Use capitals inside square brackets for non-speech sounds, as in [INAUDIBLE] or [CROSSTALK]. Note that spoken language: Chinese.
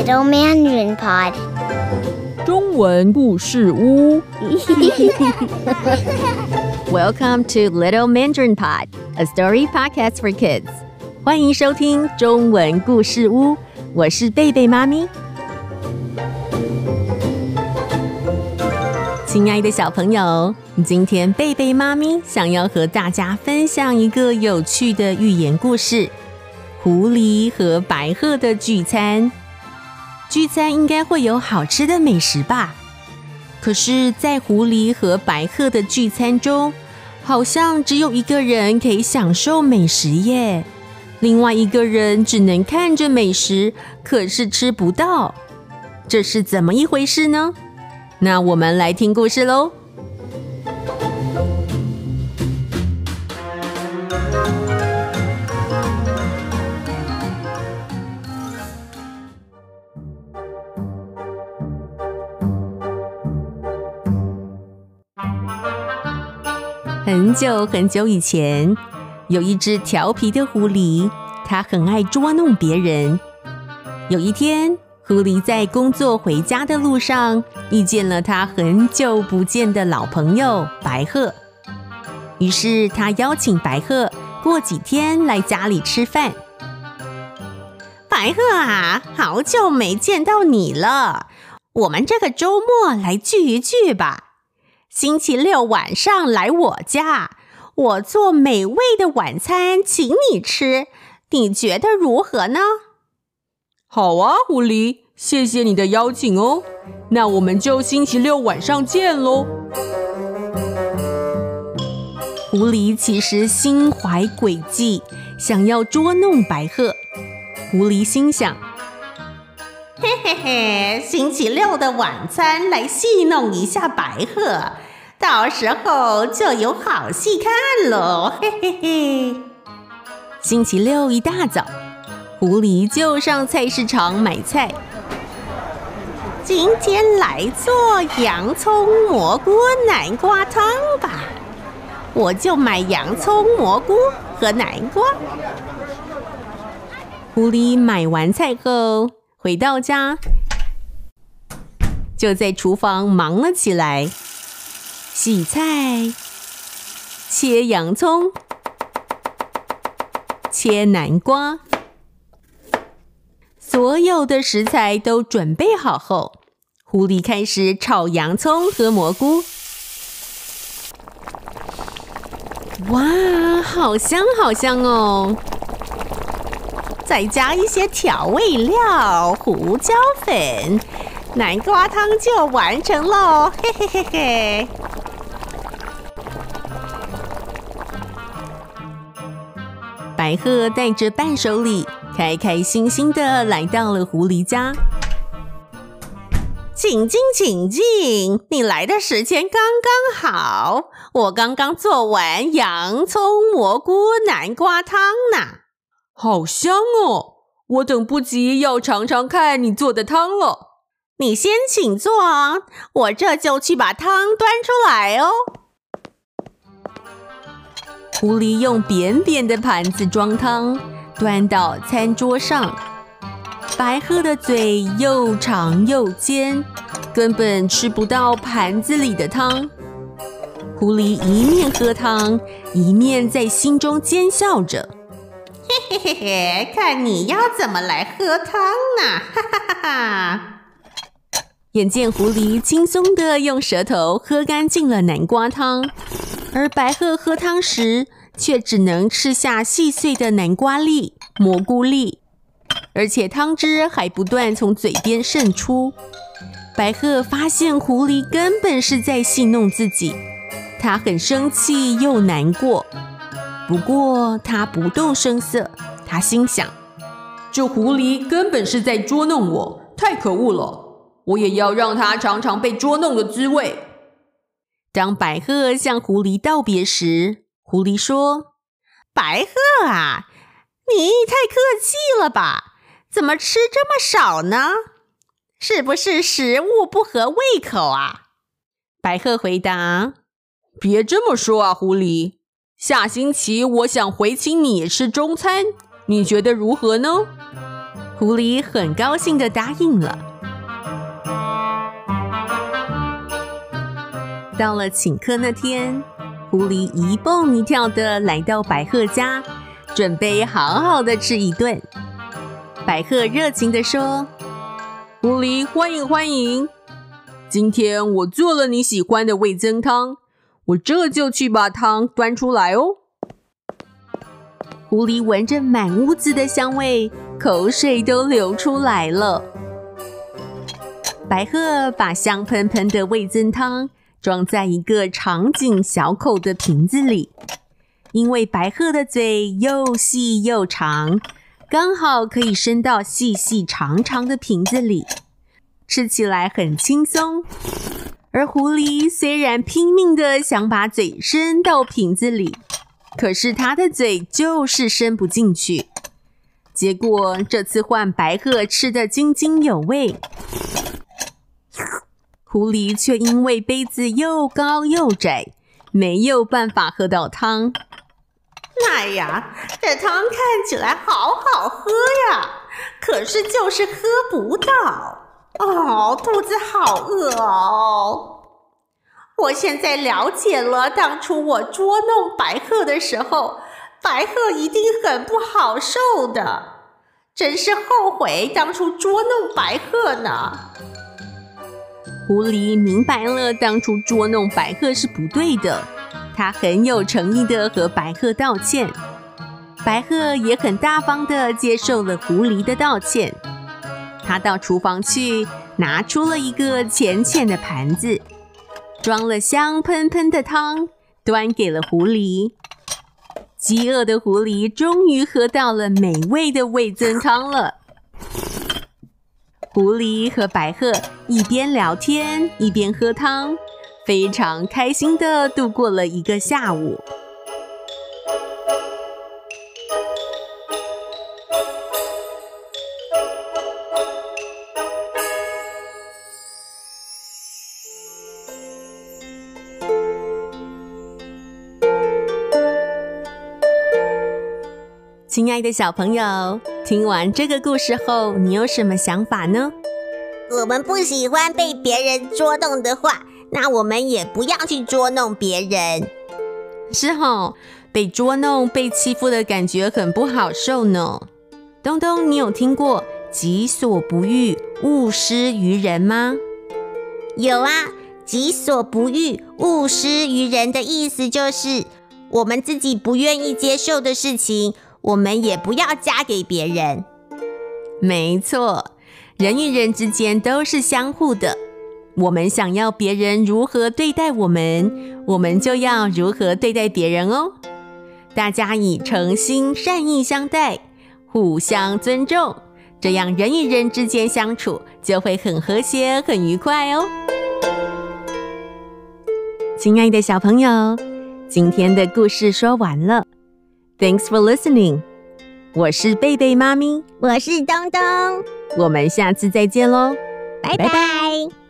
Little Mandarin Pod，[LAUGHS] 中文故事屋。 Welcome to [LAUGHS] Little Mandarin Pod, a story podcast for kids. 欢迎收听中文故事屋，我是贝贝妈咪。亲爱的小朋友，今天贝贝妈咪想要和大家分享一个有趣的寓言故事——狐狸和白鹤的聚餐。 聚餐应该会有好吃的美食吧？可是，在狐狸和白鹤的聚餐中，好像只有一个人可以享受美食耶，另外一个人只能看着美食，可是吃不到。这是怎么一回事呢？那我们来听故事喽。很久很久以前，有一只调皮的狐狸，它很爱捉弄别人。有一天，狐狸在工作回家的路上，遇见了他很久不见的老朋友白鹤。于是，他邀请白鹤过几天来家里吃饭。白鹤啊，好久没见到你了，我们这个周末来聚一聚吧。星期六晚上来我家，我做美味的晚餐请你吃，你觉得如何呢？好啊，狐狸，谢谢你的邀请哦。那我们就星期六晚上见喽。狐狸其实心怀诡计，想要捉弄白鹤。狐狸心想：嘿嘿嘿，星期六的晚餐来戏弄一下白鹤，到时候就有好戏看喽！嘿嘿嘿。星期六一大早，狐狸就上菜市场买菜。今天来做洋葱蘑菇南瓜汤吧，我就买洋葱蘑菇和南瓜。狐狸买完菜后回到家，就在厨房忙了起来，洗菜、切洋葱、切南瓜，所有的食材都准备好后，狐狸开始炒洋葱和蘑菇。哇，好香好香哦！再加一些调味料，胡椒粉，南瓜汤就完成喽！嘿嘿嘿嘿。白鹤带着伴手礼，开开心心的来到了狐狸家。请进，请进，你来的时间刚刚好，我刚刚做完洋葱蘑菇南瓜汤呢。好香哦！我等不及要尝尝看你做的汤了。你先请坐，我这就去把汤端出来哦。狐狸用扁扁的盘子装汤，端到餐桌上。白鹤的嘴又长又尖，根本吃不到盘子里的汤。狐狸一面喝汤，一面在心中奸笑着。嘿嘿嘿，看你要怎么来喝汤呢？哈哈哈哈！眼见狐狸轻松地用舌头喝干净了南瓜汤，而白鹤喝汤时却只能吃下细碎的南瓜粒、蘑菇粒，而且汤汁还不断从嘴边渗出。白鹤发现狐狸根本是在戏弄自己，他很生气又难过。不过他不动声色，他心想：这狐狸根本是在捉弄我，太可恶了！我也要让他尝尝被捉弄的滋味。当白鹤向狐狸道别时，狐狸说：“白鹤啊，你太客气了吧？怎么吃这么少呢？是不是食物不合胃口啊？”白鹤回答：“别这么说啊，狐狸。下星期我想回请你吃中餐，你觉得如何呢？”狐狸很高兴的答应了。到了请客那天，狐狸一蹦一跳的来到白鹤家，准备好好的吃一顿。白鹤热情的说：“狐狸，欢迎欢迎！今天我做了你喜欢的味增汤，我这就去把汤端出来哦。”狐狸闻着满屋子的香味，口水都流出来了。白鹤把香喷喷的味增汤装在一个长颈小口的瓶子里，因为白鹤的嘴又细又长。刚好可以伸到细细长长的瓶子里，吃起来很轻松。而狐狸虽然拼命的想把嘴伸到瓶子里，可是它的嘴就是伸不进去。结果这次换白鹤吃得津津有味，狐狸却因为杯子又高又窄，没有办法喝到汤。哎呀，这汤看起来好好喝呀，可是就是喝不到。哦，肚子好饿哦！我现在了解了，当初我捉弄白鹤的时候，白鹤一定很不好受的，真是后悔当初捉弄白鹤呢。狐狸明白了，当初捉弄白鹤是不对的。他很有诚意的和白鹤道歉，白鹤也很大方的接受了狐狸的道歉。他到厨房去，拿出了一个浅浅的盘子，装了香喷喷的汤，端给了狐狸。饥饿的狐狸终于喝到了美味的味噌汤了。狐狸和白鹤一边聊天，一边喝汤。非常开心地度过了一个下午。亲爱的小朋友，听完这个故事后，你有什么想法呢？我们不喜欢被别人捉弄的话。那我们也不要去捉弄别人，是吼，被捉弄、被欺负的感觉很不好受呢。东东，你有听过“己所不欲，勿施于人”吗？有啊，“己所不欲，勿施于人”的意思就是，我们自己不愿意接受的事情，我们也不要加给别人。没错，人与人之间都是相互的。我们想要别人如何对待我们，我们就要如何对待别人哦。大家以诚心善意相待，互相尊重，这样人与人之间相处就会很和谐、很愉快哦。亲爱的小朋友，今天的故事说完了。Thanks for listening。我是贝贝妈咪，我是东东，我们下次再见喽，拜拜。